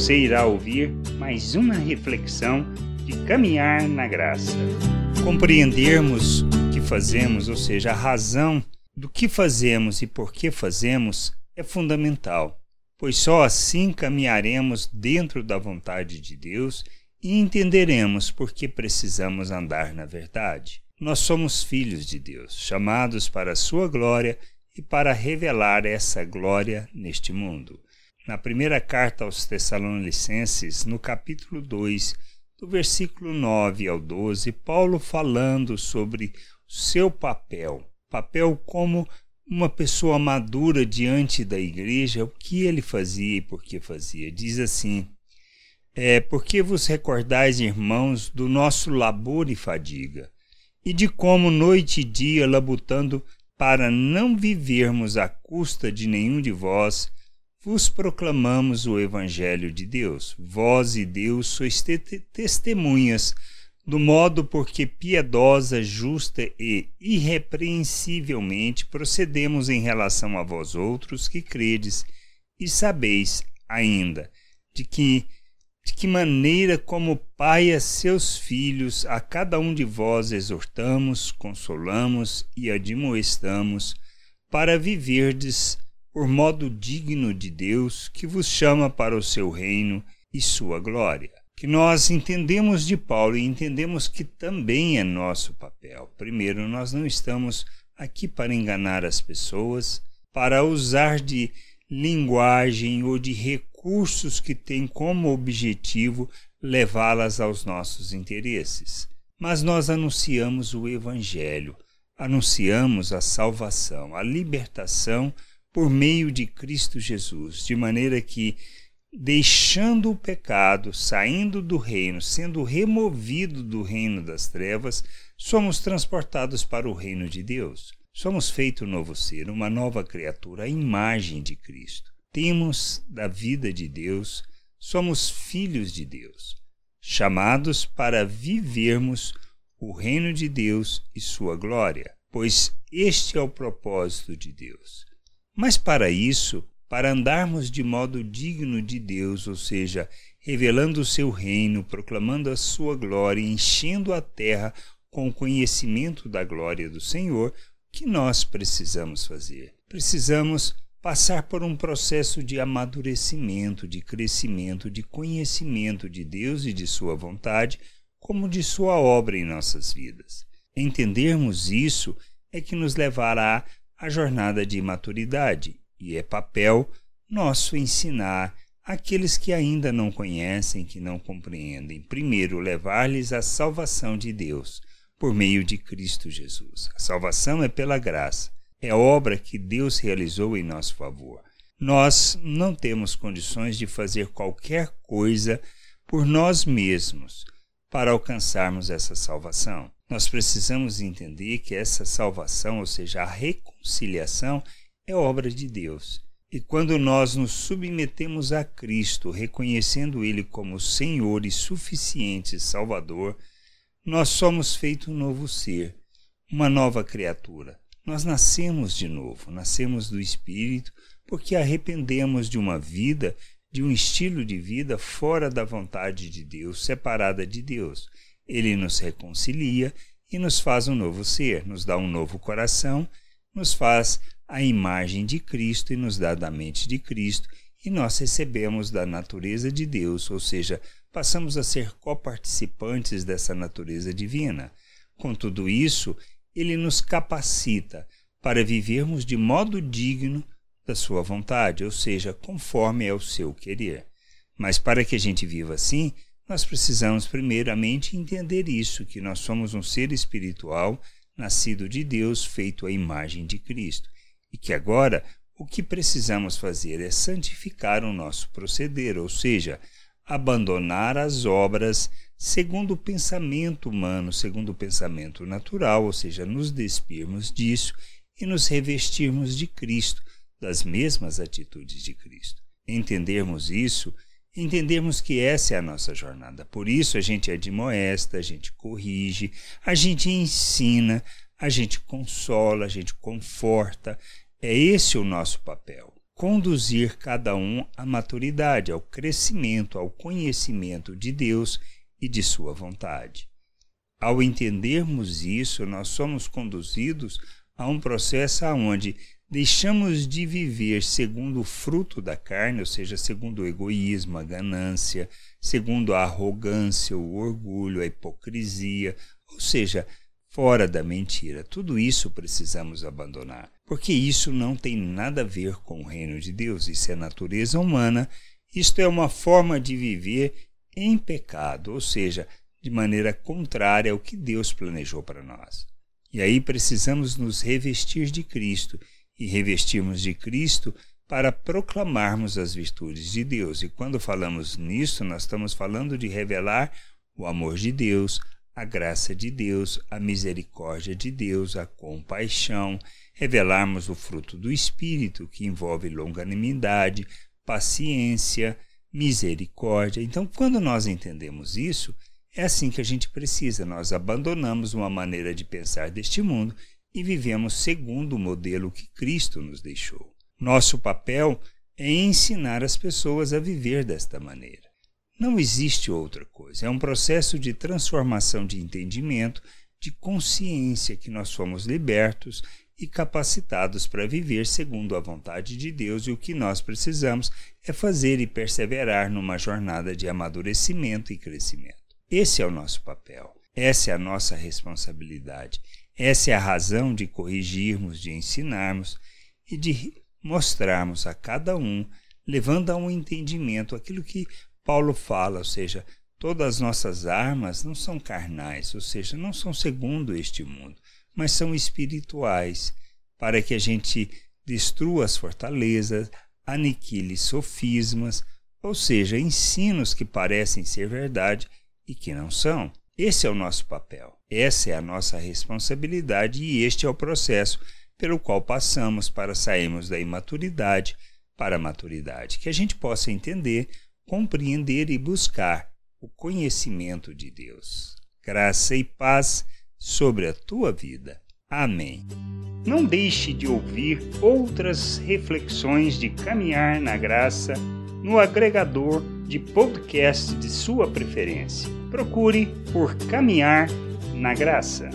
Você irá ouvir mais uma reflexão de caminhar na graça. Compreendermos o que fazemos, ou seja, a razão do que fazemos e por que fazemos, é fundamental, pois só assim caminharemos dentro da vontade de Deus e entenderemos por que precisamos andar na verdade. Nós somos filhos de Deus, chamados para a sua glória e para revelar essa glória neste mundo. Na primeira carta aos Tessalonicenses, no capítulo 2, do versículo 9 ao 12, Paulo falando sobre o seu papel, papel como uma pessoa madura diante da igreja, o que ele fazia e por que fazia. Diz assim: é, Porque vos recordais, irmãos, do nosso labor e fadiga, e de como noite e dia labutando para não vivermos à custa de nenhum de vós, vos proclamamos o Evangelho de Deus. Vós e Deus sois te testemunhas do modo porque piedosa, justa e irrepreensivelmente procedemos em relação a vós outros que credes, e sabeis ainda de que de que maneira como pai a seus filhos a cada um de vós exortamos, consolamos e admoestamos para viverdes por modo digno de Deus que vos chama para o seu reino e sua glória. Que nós entendemos de Paulo e entendemos que também é nosso papel. Primeiro, nós não estamos aqui para enganar as pessoas, para usar de linguagem ou de recursos que têm como objetivo levá-las aos nossos interesses. Mas nós anunciamos o Evangelho, anunciamos a salvação, a libertação por meio de Cristo Jesus, de maneira que, deixando o pecado, saindo do reino, sendo removido do reino das trevas, somos transportados para o reino de Deus. Somos feito um novo ser, uma nova criatura, a imagem de Cristo. Temos da vida de Deus, somos filhos de Deus, chamados para vivermos o reino de Deus e sua glória, pois este é o propósito de Deus mas para isso, para andarmos de modo digno de Deus, ou seja, revelando o seu reino, proclamando a sua glória, enchendo a terra com o conhecimento da glória do Senhor, o que nós precisamos fazer? Precisamos passar por um processo de amadurecimento, de crescimento, de conhecimento de Deus e de Sua vontade, como de Sua obra em nossas vidas. Entendermos isso é que nos levará a jornada de maturidade e é papel nosso ensinar aqueles que ainda não conhecem, que não compreendem, primeiro levar-lhes a salvação de Deus por meio de Cristo Jesus. A salvação é pela graça, é obra que Deus realizou em nosso favor. Nós não temos condições de fazer qualquer coisa por nós mesmos para alcançarmos essa salvação. Nós precisamos entender que essa salvação, ou seja, a reconciliação, é obra de Deus. E quando nós nos submetemos a Cristo, reconhecendo Ele como Senhor e suficiente Salvador, nós somos feito um novo ser, uma nova criatura. Nós nascemos de novo, nascemos do Espírito, porque arrependemos de uma vida, de um estilo de vida fora da vontade de Deus, separada de Deus. Ele nos reconcilia e nos faz um novo ser, nos dá um novo coração, nos faz a imagem de Cristo e nos dá da mente de Cristo, e nós recebemos da natureza de Deus, ou seja, passamos a ser coparticipantes dessa natureza divina. Com tudo isso, ele nos capacita para vivermos de modo digno da sua vontade, ou seja, conforme é o seu querer. Mas para que a gente viva assim, nós precisamos primeiramente entender isso, que nós somos um ser espiritual, nascido de Deus, feito à imagem de Cristo, e que agora o que precisamos fazer é santificar o nosso proceder, ou seja, abandonar as obras segundo o pensamento humano, segundo o pensamento natural, ou seja, nos despirmos disso e nos revestirmos de Cristo, das mesmas atitudes de Cristo. Entendermos isso entendermos que essa é a nossa jornada. Por isso a gente admoesta, a gente corrige, a gente ensina, a gente consola, a gente conforta. É esse o nosso papel. conduzir cada um à maturidade, ao crescimento, ao conhecimento de Deus e de Sua vontade. Ao entendermos isso, nós somos conduzidos a um processo onde deixamos de viver segundo o fruto da carne, ou seja, segundo o egoísmo, a ganância, segundo a arrogância, o orgulho, a hipocrisia, ou seja, fora da mentira. Tudo isso precisamos abandonar, porque isso não tem nada a ver com o reino de Deus, isso é natureza humana, isto é uma forma de viver em pecado, ou seja, de maneira contrária ao que Deus planejou para nós. E aí precisamos nos revestir de Cristo e revestirmos de Cristo para proclamarmos as virtudes de Deus. E quando falamos nisso, nós estamos falando de revelar o amor de Deus, a graça de Deus, a misericórdia de Deus, a compaixão, revelarmos o fruto do Espírito, que envolve longanimidade, paciência, misericórdia. Então, quando nós entendemos isso, é assim que a gente precisa. Nós abandonamos uma maneira de pensar deste mundo e vivemos segundo o modelo que Cristo nos deixou. Nosso papel é ensinar as pessoas a viver desta maneira. Não existe outra coisa. É um processo de transformação de entendimento, de consciência que nós somos libertos e capacitados para viver segundo a vontade de Deus, e o que nós precisamos é fazer e perseverar numa jornada de amadurecimento e crescimento. Esse é o nosso papel, essa é a nossa responsabilidade, essa é a razão de corrigirmos, de ensinarmos e de mostrarmos a cada um, levando a um entendimento aquilo que Paulo fala, ou seja, todas as nossas armas não são carnais, ou seja, não são segundo este mundo, mas são espirituais, para que a gente destrua as fortalezas, aniquile sofismas, ou seja, ensinos que parecem ser verdade e que não são. Esse é o nosso papel, essa é a nossa responsabilidade e este é o processo pelo qual passamos para sairmos da imaturidade para a maturidade, que a gente possa entender, compreender e buscar o conhecimento de Deus. Graça e paz sobre a tua vida. Amém. Não deixe de ouvir outras reflexões de caminhar na graça no agregador de podcast de sua preferência. Procure por Caminhar na Graça.